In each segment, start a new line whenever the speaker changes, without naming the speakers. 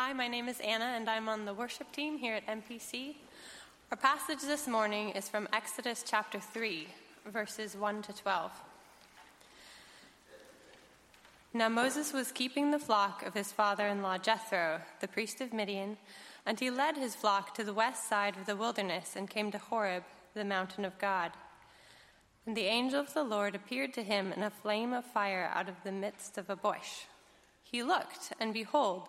Hi, my name is Anna, and I'm on the worship team here at MPC. Our passage this morning is from Exodus chapter 3, verses 1 to 12. Now Moses was keeping the flock of his father in law Jethro, the priest of Midian, and he led his flock to the west side of the wilderness and came to Horeb, the mountain of God. And the angel of the Lord appeared to him in a flame of fire out of the midst of a bush. He looked, and behold,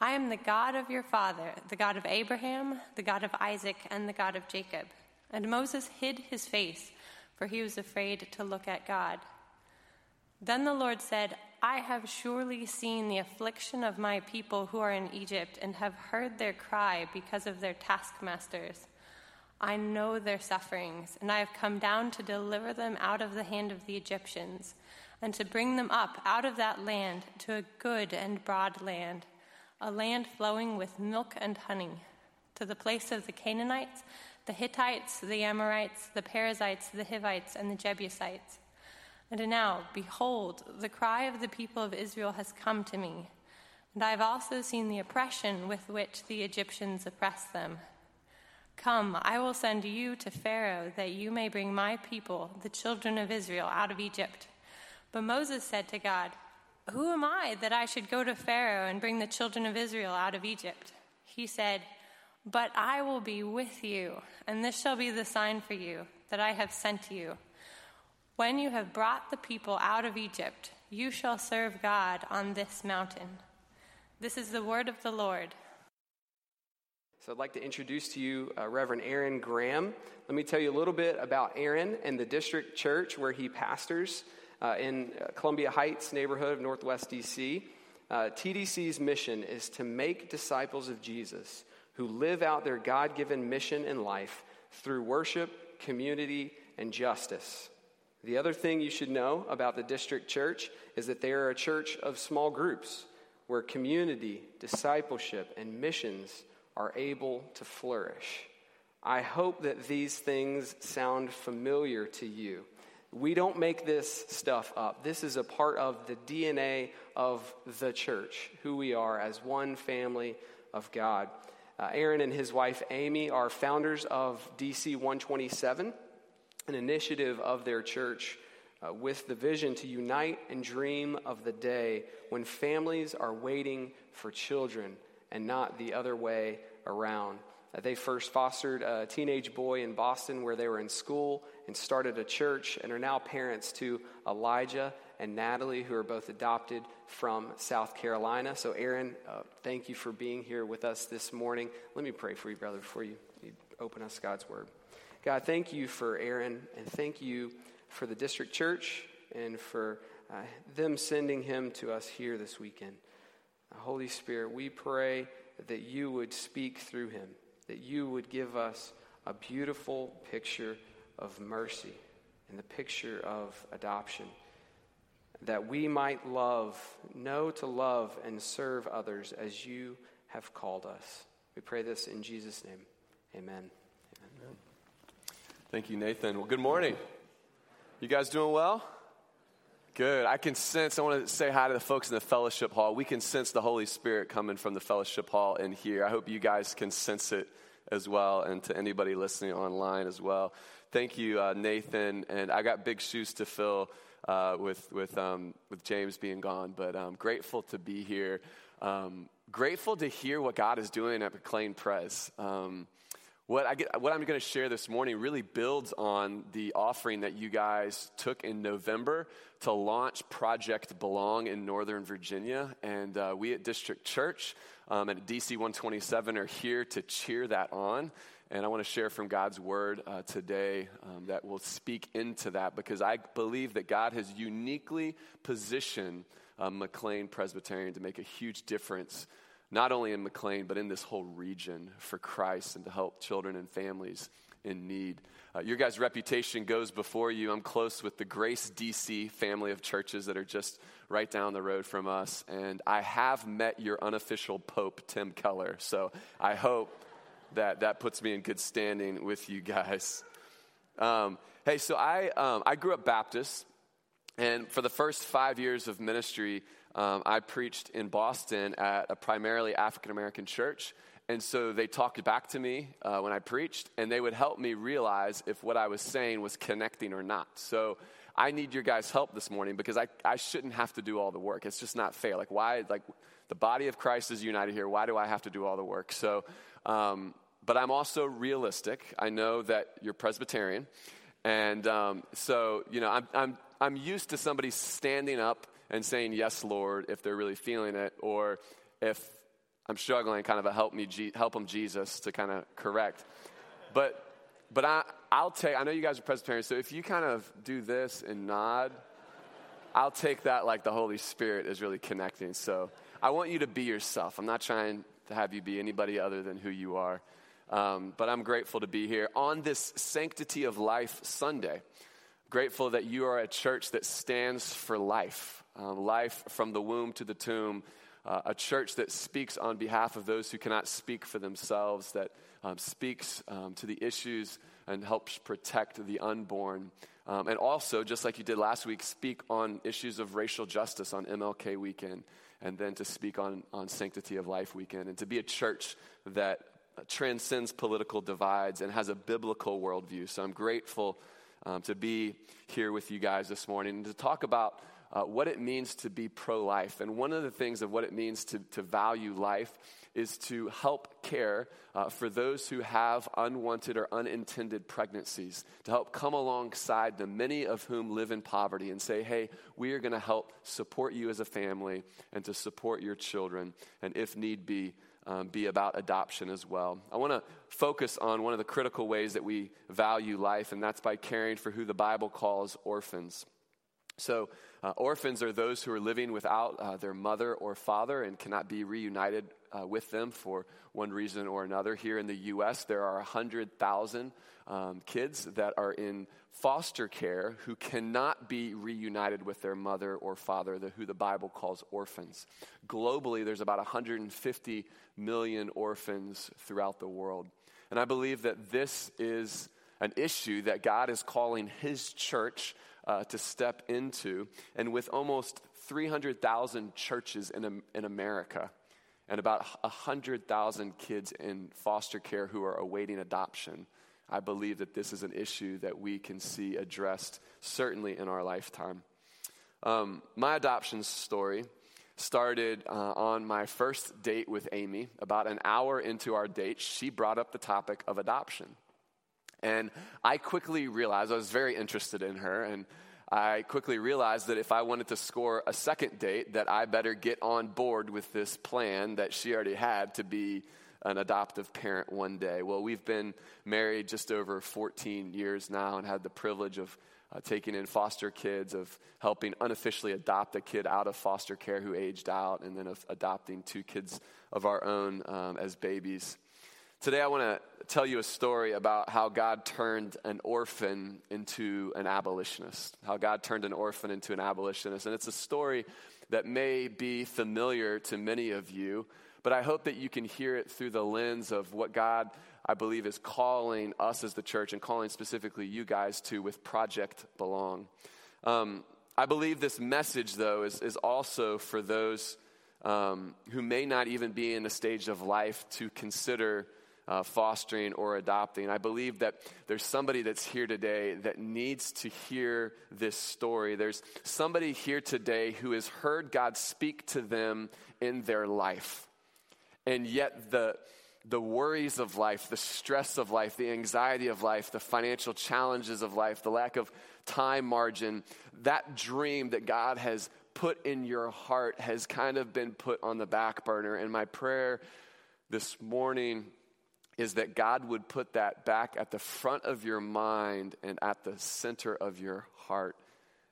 I am the God of your father, the God of Abraham, the God of Isaac, and the God of Jacob. And Moses hid his face, for he was afraid to look at God. Then the Lord said, I have surely seen the affliction of my people who are in Egypt, and have heard their cry because of their taskmasters. I know their sufferings, and I have come down to deliver them out of the hand of the Egyptians, and to bring them up out of that land to a good and broad land, a land flowing with milk and honey, to the place of the Canaanites, the Hittites, the Amorites, the Perizzites, the Hivites, and the Jebusites. And now, behold, the cry of the people of Israel has come to me, and I have also seen the oppression with which the Egyptians oppress them. Come, I will send you to Pharaoh, that you may bring my people, the children of Israel, out of Egypt. But Moses said to God, Who am I that I should go to Pharaoh and bring the children of Israel out of Egypt? He said, But I will be with you, and this shall be the sign for you that I have sent you. When you have brought the people out of Egypt, you shall serve God on this mountain. This is the word of the Lord.
So I'd like to introduce to you uh, Reverend Aaron Graham. Let me tell you a little bit about Aaron and the district church where he pastors uh, in Columbia Heights neighborhood of Northwest DC. Uh, TDC's mission is to make disciples of Jesus who live out their God given mission in life through worship, community, and justice. The other thing you should know about the district church is that they are a church of small groups where community, discipleship, and missions are able to flourish. I hope that these things sound familiar to you. We don't make this stuff up. This is a part of the DNA of the church, who we are as one family of God. Uh, Aaron and his wife Amy are founders of DC 127, an initiative of their church uh, with the vision to unite and dream of the day when families are waiting for children and not the other way around. They first fostered a teenage boy in Boston where they were in school and started a church and are now parents to Elijah and Natalie, who are both adopted from South Carolina. So, Aaron, uh, thank you for being here with us this morning. Let me pray for you, brother, before you, open us God's word. God, thank you for Aaron, and thank you for the district church and for uh, them sending him to us here this weekend. Holy Spirit, we pray that you would speak through him, that you would give us a beautiful picture of mercy and the picture of adoption, that we might love, know to love, and serve others as you have called us. We pray this in Jesus' name. Amen.
Amen. Thank you, Nathan. Well, good morning. You guys doing well? Good. I can sense, I want to say hi to the folks in the fellowship hall. We can sense the Holy Spirit coming from the fellowship hall in here. I hope you guys can sense it as well, and to anybody listening online as well. Thank you, uh, Nathan. And I got big shoes to fill uh, with, with, um, with James being gone, but I'm grateful to be here. Um, grateful to hear what God is doing at McLean Pres. Um, what, I get, what I'm going to share this morning really builds on the offering that you guys took in November to launch Project Belong in Northern Virginia. And uh, we at District Church um, at DC 127 are here to cheer that on. And I want to share from God's word uh, today um, that will speak into that because I believe that God has uniquely positioned um, McLean Presbyterian to make a huge difference not only in McLean, but in this whole region for Christ and to help children and families in need. Uh, your guys' reputation goes before you. I'm close with the Grace DC family of churches that are just right down the road from us. And I have met your unofficial Pope, Tim Keller. So I hope that that puts me in good standing with you guys. Um, hey, so I, um, I grew up Baptist. And for the first five years of ministry, um, I preached in Boston at a primarily African American church. And so they talked back to me uh, when I preached, and they would help me realize if what I was saying was connecting or not. So I need your guys' help this morning because I, I shouldn't have to do all the work. It's just not fair. Like, why, like, the body of Christ is united here. Why do I have to do all the work? So, um, but I'm also realistic. I know that you're Presbyterian. And um, so, you know, I'm, I'm, I'm used to somebody standing up and saying, Yes, Lord, if they're really feeling it, or if I'm struggling, kind of a help me, help them Jesus to kind of correct. But, but I, I'll take, I know you guys are Presbyterian, so if you kind of do this and nod, I'll take that like the Holy Spirit is really connecting. So I want you to be yourself. I'm not trying to have you be anybody other than who you are. Um, but I'm grateful to be here on this Sanctity of Life Sunday. Grateful that you are a church that stands for life, um, life from the womb to the tomb, uh, a church that speaks on behalf of those who cannot speak for themselves, that um, speaks um, to the issues and helps protect the unborn. Um, and also, just like you did last week, speak on issues of racial justice on MLK weekend, and then to speak on, on Sanctity of Life weekend, and to be a church that transcends political divides and has a biblical worldview. So I'm grateful um, to be here with you guys this morning and to talk about uh, what it means to be pro life. And one of the things of what it means to, to value life is to help care uh, for those who have unwanted or unintended pregnancies, to help come alongside them, many of whom live in poverty, and say, hey, we are going to help support you as a family and to support your children, and if need be, um, be about adoption as well. I want to focus on one of the critical ways that we value life, and that's by caring for who the Bible calls orphans. So, uh, orphans are those who are living without uh, their mother or father and cannot be reunited uh, with them for one reason or another. Here in the U.S., there are 100,000 um, kids that are in foster care who cannot be reunited with their mother or father, the, who the Bible calls orphans. Globally, there's about 150 million orphans throughout the world. And I believe that this is an issue that God is calling His church uh, to step into. And with almost 300,000 churches in, in America and about 100,000 kids in foster care who are awaiting adoption, I believe that this is an issue that we can see addressed certainly in our lifetime. Um, my adoption story started uh, on my first date with Amy. About an hour into our date, she brought up the topic of adoption. And I quickly realized I was very interested in her, and I quickly realized that if I wanted to score a second date, that I better get on board with this plan that she already had to be an adoptive parent one day. Well, we've been married just over 14 years now and had the privilege of uh, taking in foster kids, of helping unofficially adopt a kid out of foster care who aged out, and then of adopting two kids of our own um, as babies. Today, I want to tell you a story about how God turned an orphan into an abolitionist, how God turned an orphan into an abolitionist. And it's a story that may be familiar to many of you, but I hope that you can hear it through the lens of what God, I believe, is calling us as the church and calling specifically you guys to with Project Belong. Um, I believe this message, though, is, is also for those um, who may not even be in a stage of life to consider uh, fostering or adopting. I believe that there's somebody that's here today that needs to hear this story. There's somebody here today who has heard God speak to them in their life. And yet, the, the worries of life, the stress of life, the anxiety of life, the financial challenges of life, the lack of time margin, that dream that God has put in your heart has kind of been put on the back burner. And my prayer this morning is that God would put that back at the front of your mind and at the center of your heart.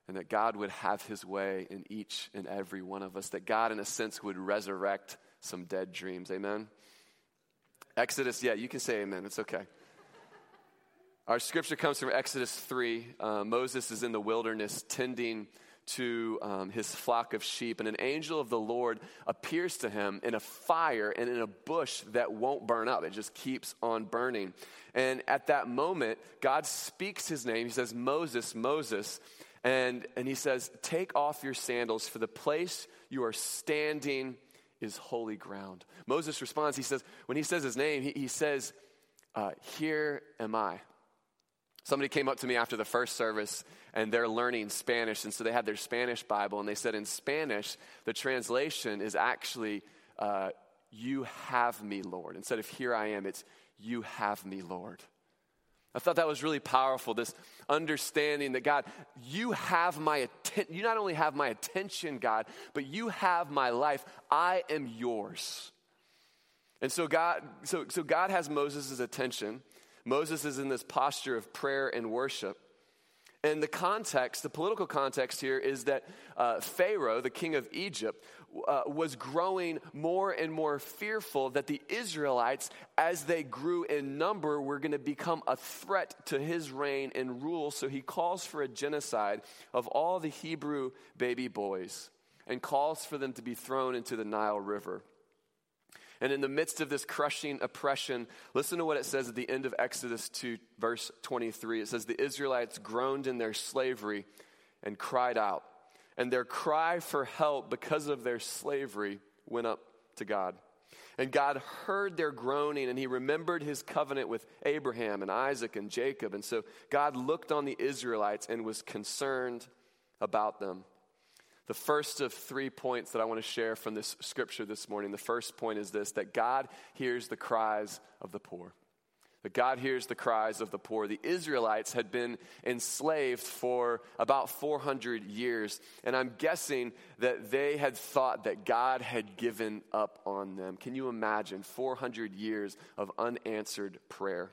And that God would have his way in each and every one of us. That God, in a sense, would resurrect some dead dreams. Amen? Exodus, yeah, you can say amen. It's okay. Our scripture comes from Exodus 3. Uh, Moses is in the wilderness tending to um, his flock of sheep, and an angel of the Lord appears to him in a fire and in a bush that won't burn up. It just keeps on burning. And at that moment, God speaks his name. He says, Moses, Moses. And, and he says, Take off your sandals, for the place you are standing is holy ground. Moses responds, he says, when he says his name, he, he says, uh, Here am I. Somebody came up to me after the first service and they're learning Spanish, and so they had their Spanish Bible, and they said in Spanish, the translation is actually, uh, You have me, Lord. Instead of here I am, it's You have me, Lord. I thought that was really powerful, this understanding that God, you have my attention. You not only have my attention, God, but you have my life. I am yours. And so God, so, so God has Moses' attention. Moses is in this posture of prayer and worship. And the context, the political context here is that uh, Pharaoh, the king of Egypt, uh, was growing more and more fearful that the Israelites, as they grew in number, were going to become a threat to his reign and rule. So he calls for a genocide of all the Hebrew baby boys and calls for them to be thrown into the Nile River. And in the midst of this crushing oppression, listen to what it says at the end of Exodus 2, verse 23. It says, The Israelites groaned in their slavery and cried out. And their cry for help because of their slavery went up to God. And God heard their groaning, and he remembered his covenant with Abraham and Isaac and Jacob. And so God looked on the Israelites and was concerned about them. The first of three points that I want to share from this scripture this morning. The first point is this that God hears the cries of the poor. That God hears the cries of the poor. The Israelites had been enslaved for about 400 years, and I'm guessing that they had thought that God had given up on them. Can you imagine 400 years of unanswered prayer?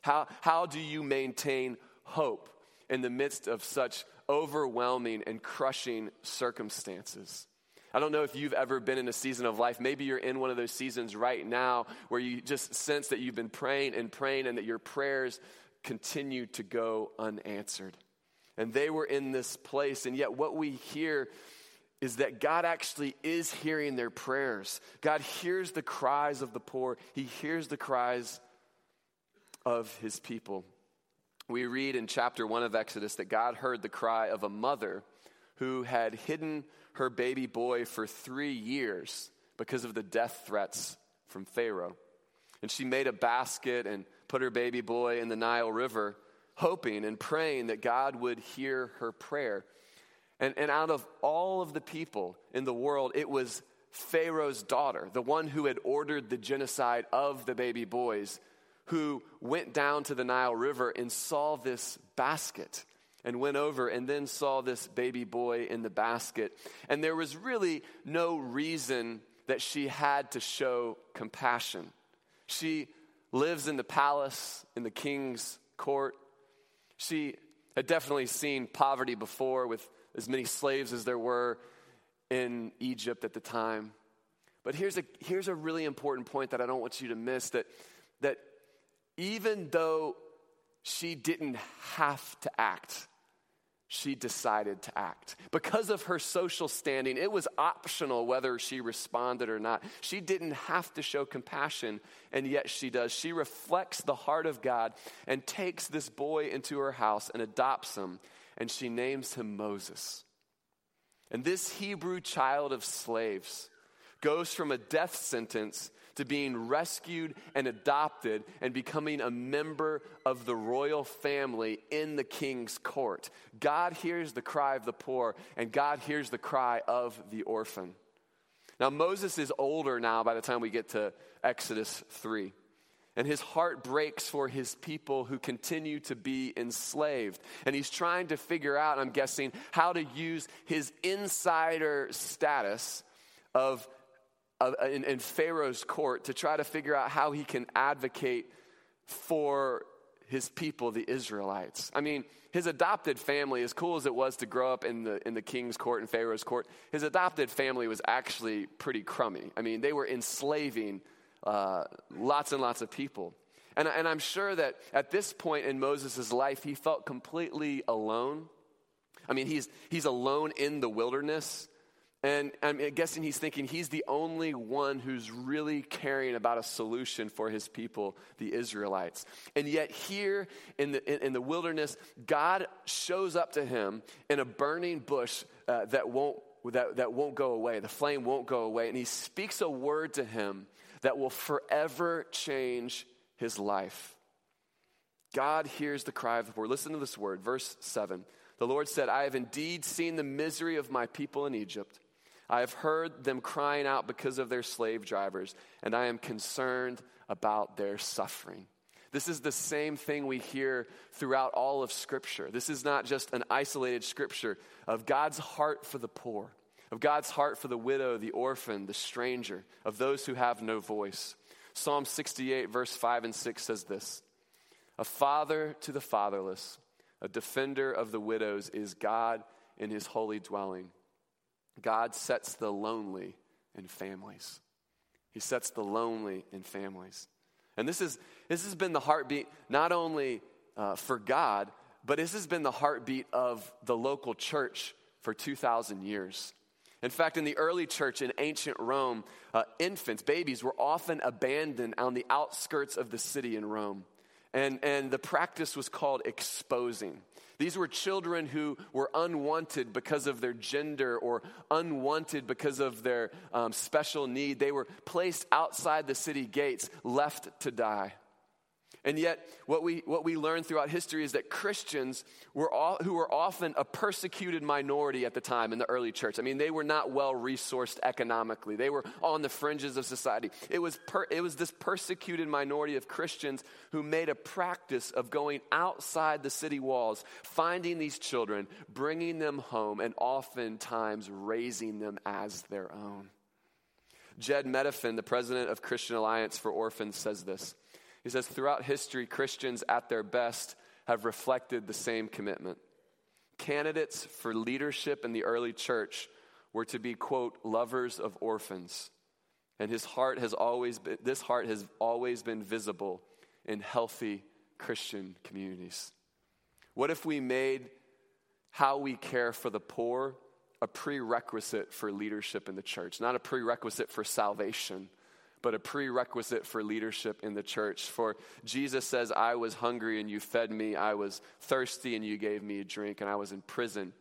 How, how do you maintain hope in the midst of such overwhelming and crushing circumstances. I don't know if you've ever been in a season of life. Maybe you're in one of those seasons right now where you just sense that you've been praying and praying and that your prayers continue to go unanswered. And they were in this place, and yet what we hear is that God actually is hearing their prayers. God hears the cries of the poor, He hears the cries of His people we read in chapter 1 of Exodus that God heard the cry of a mother who had hidden her baby boy for three years because of the death threats from Pharaoh. And she made a basket and put her baby boy in the Nile River, hoping and praying that God would hear her prayer. And, and out of all of the people in the world, it was Pharaoh's daughter, the one who had ordered the genocide of the baby boys, who went down to the Nile River and saw this basket and went over and then saw this baby boy in the basket. And there was really no reason that she had to show compassion. She lives in the palace, in the king's court. She had definitely seen poverty before with as many slaves as there were in Egypt at the time. But here's a, here's a really important point that I don't want you to miss that, that even though she didn't have to act, she decided to act. Because of her social standing, it was optional whether she responded or not. She didn't have to show compassion, and yet she does. She reflects the heart of God and takes this boy into her house and adopts him, and she names him Moses. And this Hebrew child of slaves goes from a death sentence to being rescued and adopted and becoming a member of the royal family in the king's court. God hears the cry of the poor, and God hears the cry of the orphan. Now, Moses is older now by the time we get to Exodus 3. And his heart breaks for his people who continue to be enslaved. And he's trying to figure out, I'm guessing, how to use his insider status of in, in Pharaoh's court to try to figure out how he can advocate for his people, the Israelites. I mean, his adopted family, as cool as it was to grow up in the, in the king's court and Pharaoh's court, his adopted family was actually pretty crummy. I mean, they were enslaving uh, lots and lots of people. And, and I'm sure that at this point in Moses' life, he felt completely alone. I mean, he's, he's alone in the wilderness. And I'm guessing he's thinking he's the only one who's really caring about a solution for his people, the Israelites. And yet, here in the, in, in the wilderness, God shows up to him in a burning bush uh, that, won't, that, that won't go away. The flame won't go away. And he speaks a word to him that will forever change his life. God hears the cry of the poor. Listen to this word, verse 7. The Lord said, I have indeed seen the misery of my people in Egypt. I have heard them crying out because of their slave drivers, and I am concerned about their suffering. This is the same thing we hear throughout all of Scripture. This is not just an isolated Scripture of God's heart for the poor, of God's heart for the widow, the orphan, the stranger, of those who have no voice. Psalm 68, verse 5 and 6 says this A father to the fatherless, a defender of the widows is God in his holy dwelling. God sets the lonely in families. He sets the lonely in families. And this, is, this has been the heartbeat not only uh, for God, but this has been the heartbeat of the local church for 2,000 years. In fact, in the early church in ancient Rome, uh, infants, babies, were often abandoned on the outskirts of the city in Rome. And, and the practice was called exposing. These were children who were unwanted because of their gender or unwanted because of their um, special need. They were placed outside the city gates, left to die. And yet, what we, what we learn throughout history is that Christians were all, who were often a persecuted minority at the time in the early church. I mean, they were not well resourced economically, they were on the fringes of society. It was, per, it was this persecuted minority of Christians who made a practice of going outside the city walls, finding these children, bringing them home, and oftentimes raising them as their own. Jed Medefind, the president of Christian Alliance for Orphans, says this. He says, throughout history, Christians at their best have reflected the same commitment. Candidates for leadership in the early church were to be, quote, lovers of orphans. And his heart has always been, this heart has always been visible in healthy Christian communities. What if we made how we care for the poor a prerequisite for leadership in the church, not a prerequisite for salvation? But a prerequisite for leadership in the church. For Jesus says, I was hungry and you fed me, I was thirsty and you gave me a drink, and I was in prison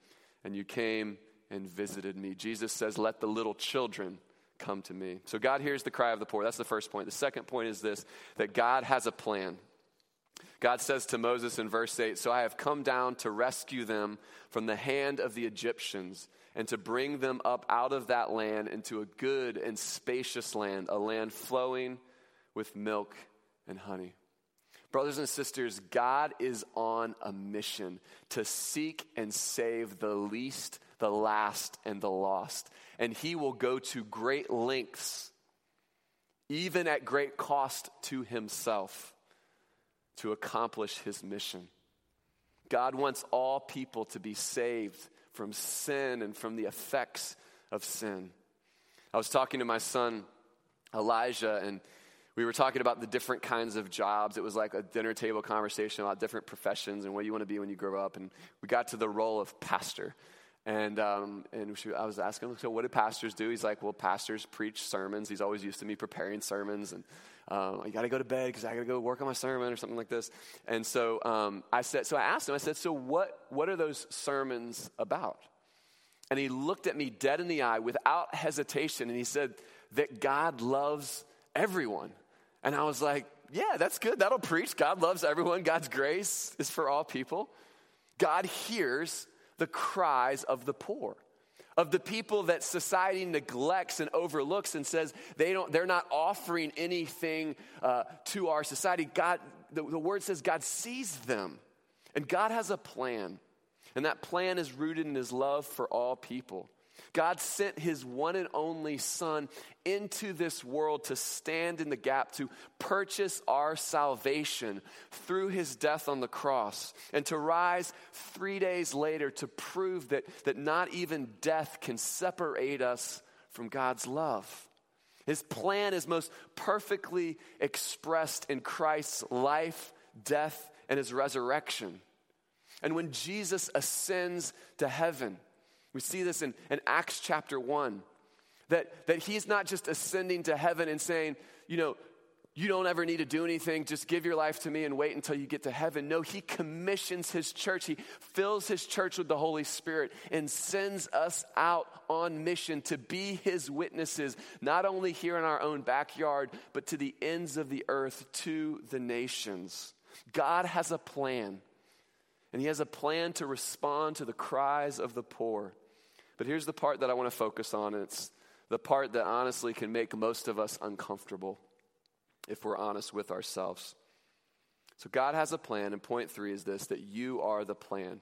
and you came and visited me. Jesus says, Let the little children come to me. So God hears the cry of the poor. That's the first point. The second point is this that God has a plan. God says to Moses in verse 8, So I have come down to rescue them from the hand of the Egyptians and to bring them up out of that land into a good and spacious land, a land flowing with milk and honey. Brothers and sisters, God is on a mission to seek and save the least, the last, and the lost. And He will go to great lengths, even at great cost to Himself, to accomplish His mission. God wants all people to be saved from sin and from the effects of sin. I was talking to my son, Elijah, and we were talking about the different kinds of jobs. It was like a dinner table conversation about different professions and what you want to be when you grow up. And we got to the role of pastor. And, um, and I was asking him, so what do pastors do? He's like, well, pastors preach sermons. He's always used to me preparing sermons. And um, I got to go to bed because I got to go work on my sermon or something like this. And so um, I said, so I asked him, I said, so what, what are those sermons about? And he looked at me dead in the eye without hesitation and he said that God loves everyone. And I was like, yeah, that's good. That'll preach. God loves everyone. God's grace is for all people. God hears the cries of the poor of the people that society neglects and overlooks and says they don't, they're not offering anything uh, to our society. God, the, the word says God sees them. And God has a plan. And that plan is rooted in his love for all people. God sent his one and only Son into this world to stand in the gap, to purchase our salvation through his death on the cross, and to rise three days later to prove that, that not even death can separate us from God's love. His plan is most perfectly expressed in Christ's life, death, and his resurrection. And when Jesus ascends to heaven, we see this in, in Acts chapter 1 that, that he's not just ascending to heaven and saying, you know, you don't ever need to do anything, just give your life to me and wait until you get to heaven. No, he commissions his church. He fills his church with the Holy Spirit and sends us out on mission to be his witnesses, not only here in our own backyard, but to the ends of the earth, to the nations. God has a plan, and he has a plan to respond to the cries of the poor. But here's the part that I want to focus on. It's the part that honestly can make most of us uncomfortable if we're honest with ourselves. So, God has a plan, and point three is this that you are the plan.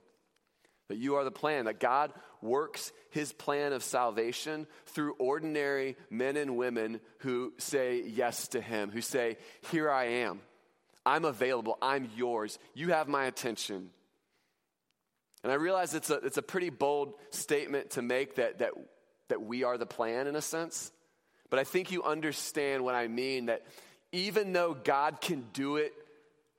That you are the plan, that God works his plan of salvation through ordinary men and women who say yes to him, who say, Here I am. I'm available. I'm yours. You have my attention. And I realize it's a, it's a pretty bold statement to make that, that, that we are the plan in a sense. But I think you understand what I mean that even though God can do it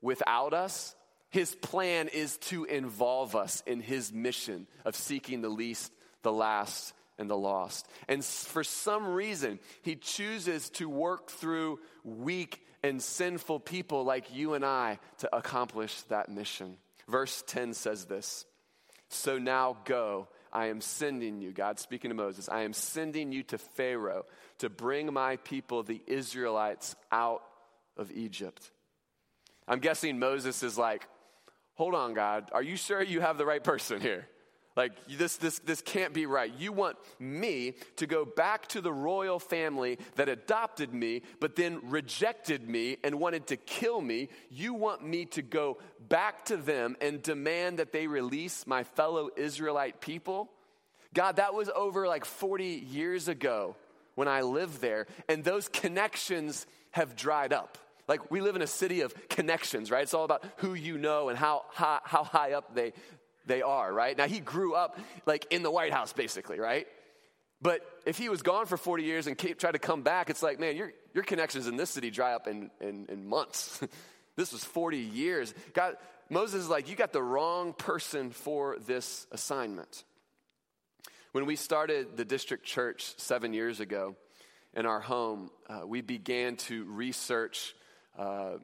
without us, his plan is to involve us in his mission of seeking the least, the last, and the lost. And for some reason, he chooses to work through weak and sinful people like you and I to accomplish that mission. Verse 10 says this So now go. I am sending you, God speaking to Moses, I am sending you to Pharaoh to bring my people, the Israelites, out of Egypt. I'm guessing Moses is like, hold on, God, are you sure you have the right person here? Like, this, this, this can't be right. You want me to go back to the royal family that adopted me, but then rejected me and wanted to kill me. You want me to go back to them and demand that they release my fellow Israelite people? God, that was over like 40 years ago when I lived there, and those connections have dried up. Like, we live in a city of connections, right? It's all about who you know and how high, how high up they, they are, right? Now, he grew up like in the White House, basically, right? But if he was gone for 40 years and tried to come back, it's like, man, your, your connections in this city dry up in, in, in months. this was 40 years. God, Moses is like, you got the wrong person for this assignment. When we started the district church seven years ago in our home, uh, we began to research uh,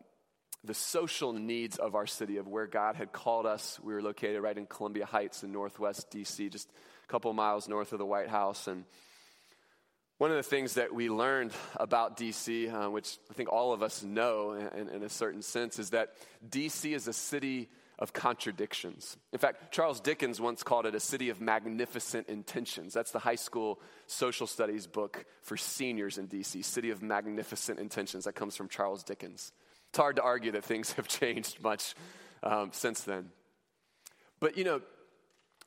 the social needs of our city, of where God had called us. We were located right in Columbia Heights in northwest DC, just a couple miles north of the White House. And one of the things that we learned about DC, uh, which I think all of us know in, in a certain sense, is that DC is a city of contradictions. In fact, Charles Dickens once called it a city of magnificent intentions. That's the high school social studies book for seniors in DC, City of Magnificent Intentions. That comes from Charles Dickens. It's hard to argue that things have changed much um, since then. But you know,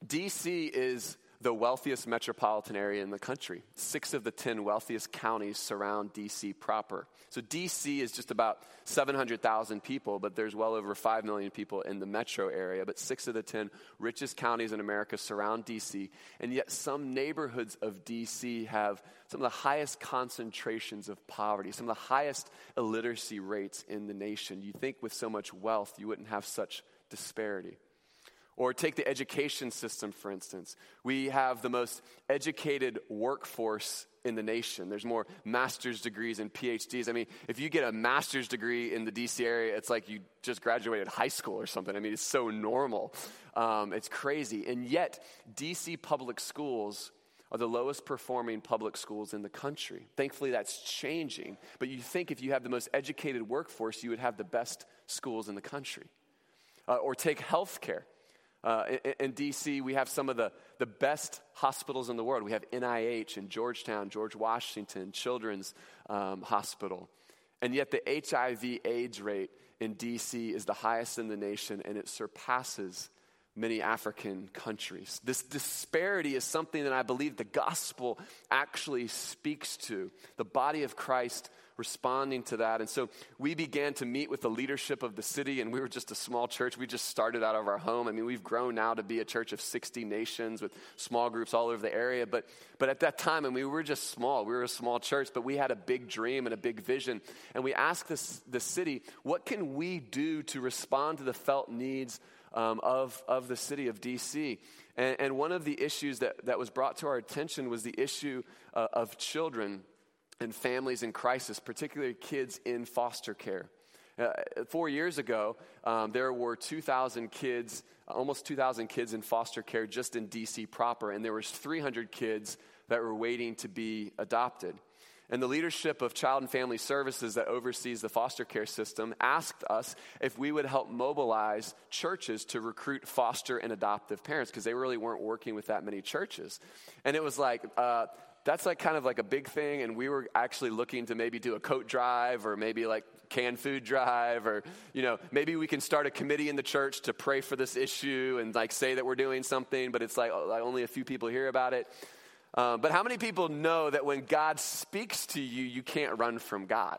DC is the wealthiest metropolitan area in the country. Six of the 10 wealthiest counties surround DC proper. So DC is just about 700,000 people, but there's well over 5 million people in the metro area. But six of the 10 richest counties in America surround DC. And yet, some neighborhoods of DC have some of the highest concentrations of poverty, some of the highest illiteracy rates in the nation. You think with so much wealth, you wouldn't have such disparity. Or take the education system, for instance. We have the most educated workforce in the nation. There's more master's degrees and PhDs. I mean, if you get a master's degree in the DC area, it's like you just graduated high school or something. I mean, it's so normal. Um, it's crazy. And yet, DC public schools are the lowest performing public schools in the country. Thankfully, that's changing. But you think if you have the most educated workforce, you would have the best schools in the country. Uh, or take healthcare. Uh, in, in, DC, we have some of the, the best hospitals in the world. We have NIH in Georgetown, George Washington Children's um, Hospital. And yet, the HIV AIDS rate in DC is the highest in the nation, and it surpasses many African countries. This disparity is something that I believe the gospel actually speaks to. The body of Christ responding to that. And so we began to meet with the leadership of the city, and we were just a small church. We just started out of our home. I mean, we've grown now to be a church of 60 nations with small groups all over the area. But, but at that time, I mean, we were just small. We were a small church, but we had a big dream and a big vision. And we asked this, the city, what can we do to respond to the felt needs um, of, of the city of DC? And, and, one of the issues that, that was brought to our attention was the issue uh, of children and families in crisis, particularly kids in foster care. Uh, four years ago, um, there were 2,000 kids, almost 2,000 kids in foster care just in DC proper, and there was 300 kids that were waiting to be adopted. And the leadership of Child and Family Services that oversees the foster care system asked us if we would help mobilize churches to recruit foster and adoptive parents because they really weren't working with that many churches. And it was like, uh, that's like kind of like a big thing and we were actually looking to maybe do a coat drive or maybe like canned food drive or you know maybe we can start a committee in the church to pray for this issue and like say that we're doing something but it's like, like only a few people hear about it. Um, but how many people know that when god speaks to you you can't run from god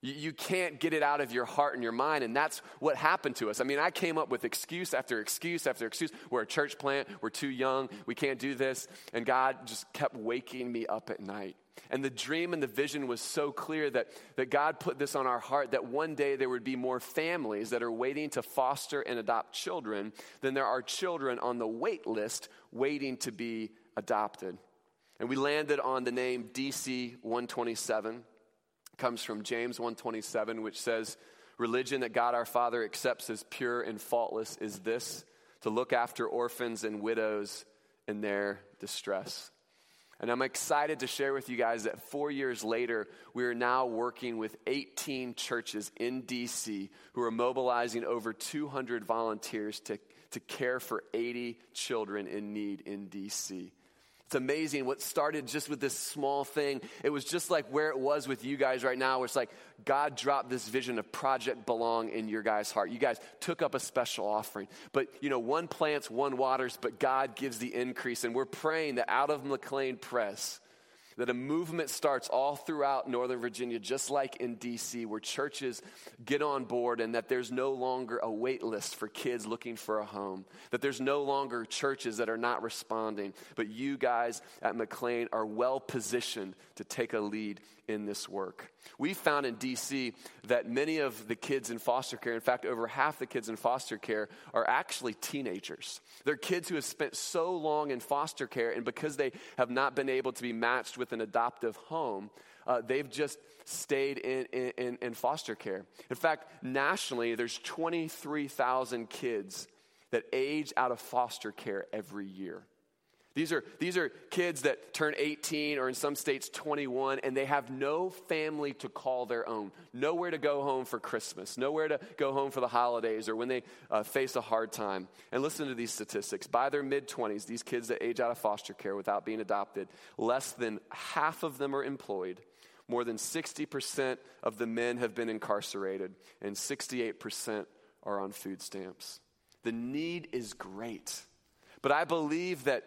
you, can't get it out of your heart and your mind, and that's what happened to us. I mean, I came up with excuse after excuse after excuse. We're a church plant, we're too young, we can't do this. And God just kept waking me up at night. And the dream and the vision was so clear that, that God put this on our heart that one day there would be more families that are waiting to foster and adopt children than there are children on the wait list waiting to be adopted. And we landed on the name DC 127 comes from James 127 which says religion that God our Father accepts as pure and faultless is this to look after orphans and widows in their distress. And I'm excited to share with you guys that four years later, we are now working with 18 churches in DC who are mobilizing over 200 volunteers to, to care for 80 children in need in DC. It's amazing what started just with this small thing. It was just like where it was with you guys right now, where it's like God dropped this vision of Project Belong in your guys' heart. You guys took up a special offering. But, you know, one plants, one waters, but God gives the increase. And we're praying that out of McLean Pres, that a movement starts all throughout Northern Virginia, just like in DC, where churches get on board and that there's no longer a wait list for kids looking for a home, that there's no longer churches that are not responding, but you guys at McLean are well positioned to take a lead in this work. We found in DC that many of the kids in foster care, in fact, over half the kids in foster care, are actually teenagers. They're kids who have spent so long in foster care, and because they have not been able to be matched with an adoptive home, uh, they've just stayed in, in, in foster care. In fact, nationally, there's 23,000 kids that age out of foster care every year. These are, these are kids that turn 18 or in some states 21 and they have no family to call their own, nowhere to go home for Christmas, nowhere to go home for the holidays or when they uh, face a hard time. And listen to these statistics. By their mid 20s, these kids that age out of foster care without being adopted, less than half of them are employed. More than 60% of the men have been incarcerated, and 68% are on food stamps. The need is great. But I believe that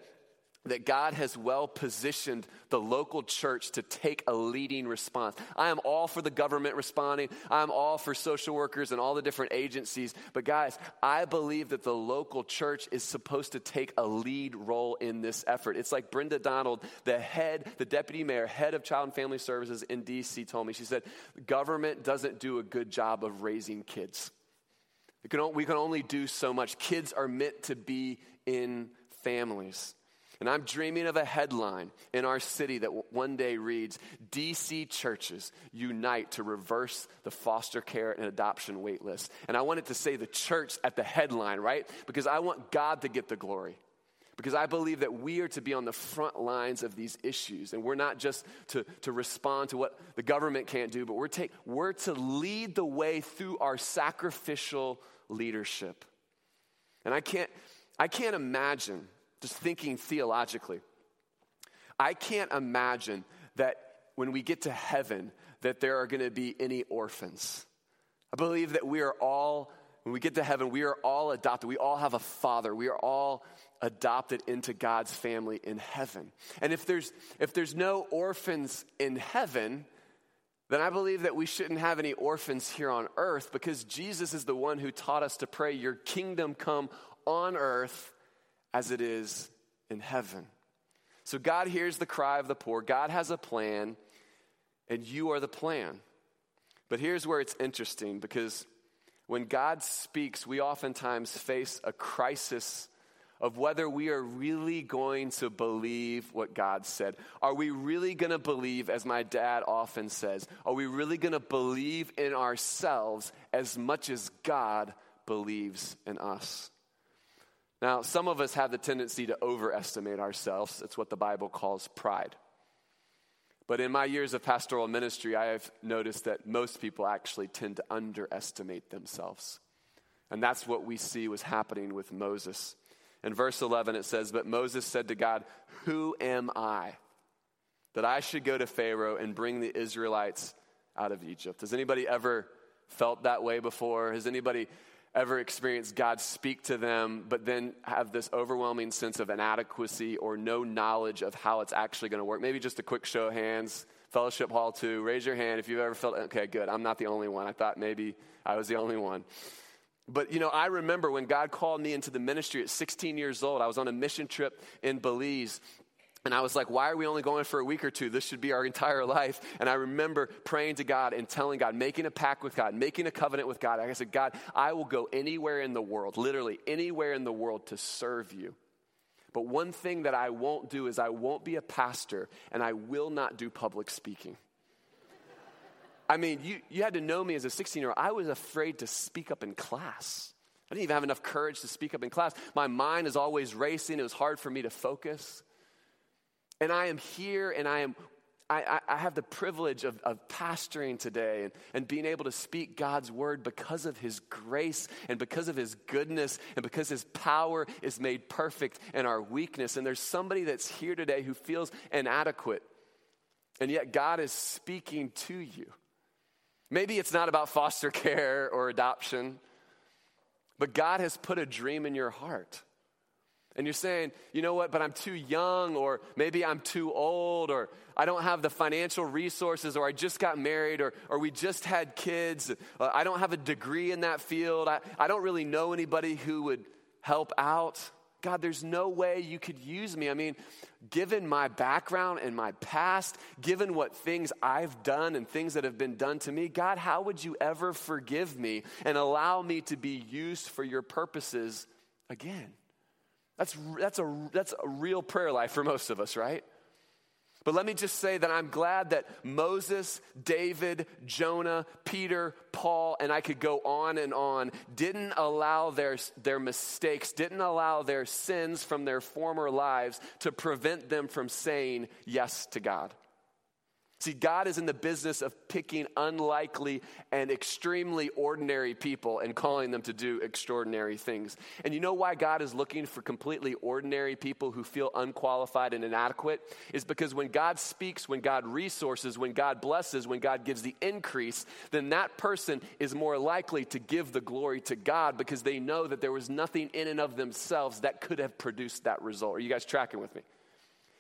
that God has well positioned the local church to take a leading response. I am all for the government responding. I'm all for social workers and all the different agencies. But guys, I believe that the local church is supposed to take a lead role in this effort. It's like Brenda Donald, the head, the deputy mayor, head of Child and Family Services in DC, told me. She said, government doesn't do a good job of raising kids. We can, only do so much. Kids are meant to be in families. And I'm dreaming of a headline in our city that one day reads DC churches unite to reverse the foster care and adoption wait list. And I want it to say the church at the headline, right? Because I want God to get the glory. Because I believe that we are to be on the front lines of these issues. And we're not just to, to respond to what the government can't do, but we're, take, we're to lead the way through our sacrificial leadership. And I can't, I can't imagine just thinking theologically. I can't imagine that when we get to heaven that there are going to be any orphans. I believe that we are all when we get to heaven, we are all adopted. We all have a father. We are all adopted into God's family in heaven. And if there's, if there's no orphans in heaven, then I believe that we shouldn't have any orphans here on earth because Jesus is the one who taught us to pray, Your kingdom come on earth as it is in heaven. So God hears the cry of the poor, God has a plan, and you are the plan. But here's where it's interesting because when God speaks, we oftentimes face a crisis of whether we are really going to believe what God said. Are we really going to believe, as my dad often says, are we really going to believe in ourselves as much as God believes in us? Now, some of us have the tendency to overestimate ourselves. It's what the Bible calls pride. But in my years of pastoral ministry, I have noticed that most people actually tend to underestimate themselves. And that's what we see was happening with Moses. In verse 11, it says, But Moses said to God, Who am I that I should go to Pharaoh and bring the Israelites out of Egypt? Has anybody ever felt that way before? Has anybody ever experienced God speak to them, but then have this overwhelming sense of inadequacy or no knowledge of how it's actually going to work? Maybe just a quick show of hands. Fellowship Hall 2, raise your hand if you've ever felt, okay, good. I'm not the only one. I thought maybe I was the only one. But you know, I remember when God called me into the ministry at 16 years old. I was on a mission trip in Belize, and I was like, why are we only going for a week or two? This should be our entire life. And I remember praying to God and telling God, making a pact with God, making a covenant with God. I said, God, I will go anywhere in the world, literally anywhere in the world to serve you. But one thing that I won't do is I won't be a pastor and I will not do public speaking. I mean, you, you had to know me as a 16 year old. I was afraid to speak up in class. I didn't even have enough courage to speak up in class. My mind is always racing. It was hard for me to focus. And I am here and I am I, I, have the privilege of, of pastoring today and, and being able to speak God's word because of his grace and because of his goodness and because his power is made perfect in our weakness. And there's somebody that's here today who feels inadequate, and yet God is speaking to you. Maybe it's not about foster care or adoption, but God has put a dream in your heart. And you're saying, you know what, but I'm too young, or maybe I'm too old, or I don't have the financial resources, or I just got married, or, or we just had kids. Uh, I don't have a degree in that field. I, I don't really know anybody who would help out. God, there's no way you could use me. I mean, given my background and my past, given what things I've done and things that have been done to me, God, how would you ever forgive me and allow me to be used for your purposes again? That's, that's, a, that's a real prayer life for most of us, right? But let me just say that I'm glad that Moses, David, Jonah, Peter, Paul, and I could go on and on, didn't allow their, their mistakes, didn't allow their sins from their former lives to prevent them from saying yes to God. See, God is in the business of picking unlikely and extremely ordinary people and calling them to do extraordinary things. And you know why God is looking for completely ordinary people who feel unqualified and inadequate? Is because when God speaks, when God resources, when God blesses, when God gives the increase, then that person is more likely to give the glory to God because they know that there was nothing in and of themselves that could have produced that result. Are you guys tracking with me?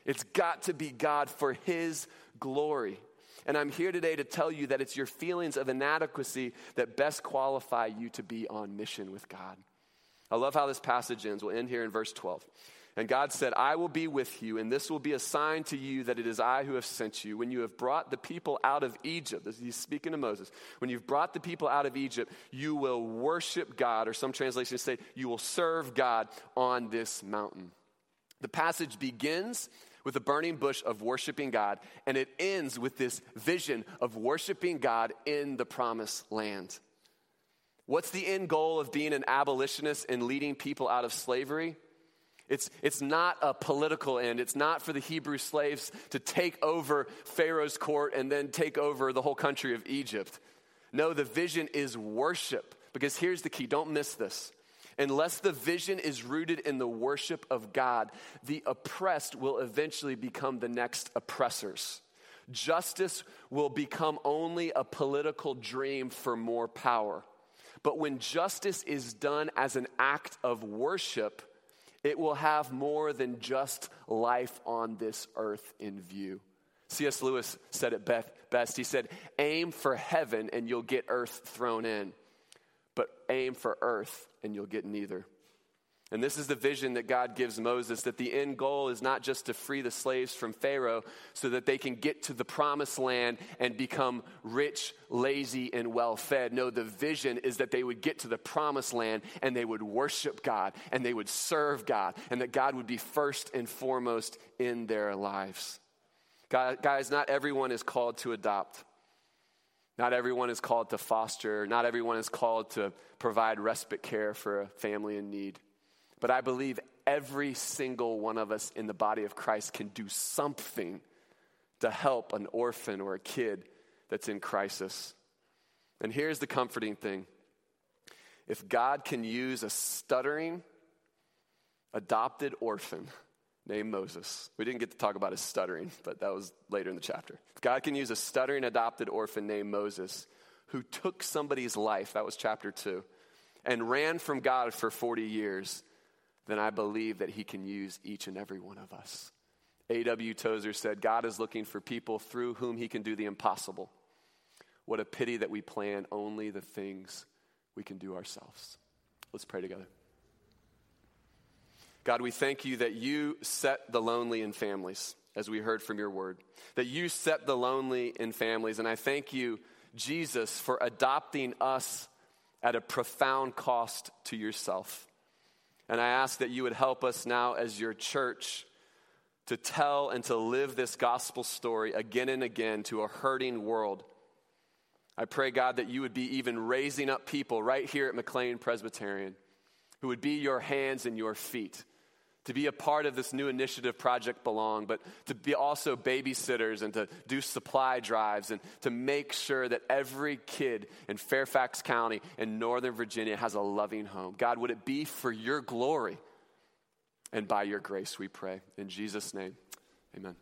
It's got to be God for His glory. And I'm here today to tell you that it's your feelings of inadequacy that best qualify you to be on mission with God. I love how this passage ends. We'll end here in verse 12. And God said, I will be with you, and this will be a sign to you that it is I who have sent you. When you have brought the people out of Egypt, he's speaking to Moses, when you've brought the people out of Egypt, you will worship God, or some translations say, you will serve God on this mountain. The passage begins with a burning bush of worshiping God, and it ends with this vision of worshiping God in the promised land. What's the end goal of being an abolitionist and leading people out of slavery? It's, it's not a political end. It's not for the Hebrew slaves to take over Pharaoh's court and then take over the whole country of Egypt. No, the vision is worship. Because here's the key don't miss this. Unless the vision is rooted in the worship of God, the oppressed will eventually become the next oppressors. Justice will become only a political dream for more power. But when justice is done as an act of worship, it will have more than just life on this earth in view. C.S. Lewis said it best. He said, Aim for heaven and you'll get earth thrown in, but aim for earth and you'll get neither. And this is the vision that God gives Moses that the end goal is not just to free the slaves from Pharaoh so that they can get to the promised land and become rich, lazy, and well fed. No, the vision is that they would get to the promised land and they would worship God and they would serve God and that God would be first and foremost in their lives. Guys, not everyone is called to adopt. Not everyone is called to foster. Not everyone is called to provide respite care for a family in need. But I believe every single one of us in the body of Christ can do something to help an orphan or a kid that's in crisis. And here's the comforting thing if God can use a stuttering, adopted orphan named Moses, we didn't get to talk about his stuttering, but that was later in the chapter. God can use a stuttering, adopted orphan named Moses who took somebody's life, that was chapter two, and ran from God for 40 years then I believe that He can use each and every one of us. A.W. Tozer said, God is looking for people through whom He can do the impossible. What a pity that we plan only the things we can do ourselves. Let's pray together. God, we thank you that you set the lonely in families, as we heard from your word. That you set the lonely in families. And I thank you, Jesus, for adopting us at a profound cost to yourself. And I ask that you would help us now as your church to tell and to live this gospel story again and again to a hurting world. I pray, God, that you would be even raising up people right here at McLean Presbyterian who would be your hands and your feet to be a part of this new initiative, Project Belong, but to be also babysitters and to do supply drives and to make sure that every kid in Fairfax County in Northern Virginia has a loving home. God, would it be for your glory and by your grace, we pray. In Jesus' name, amen.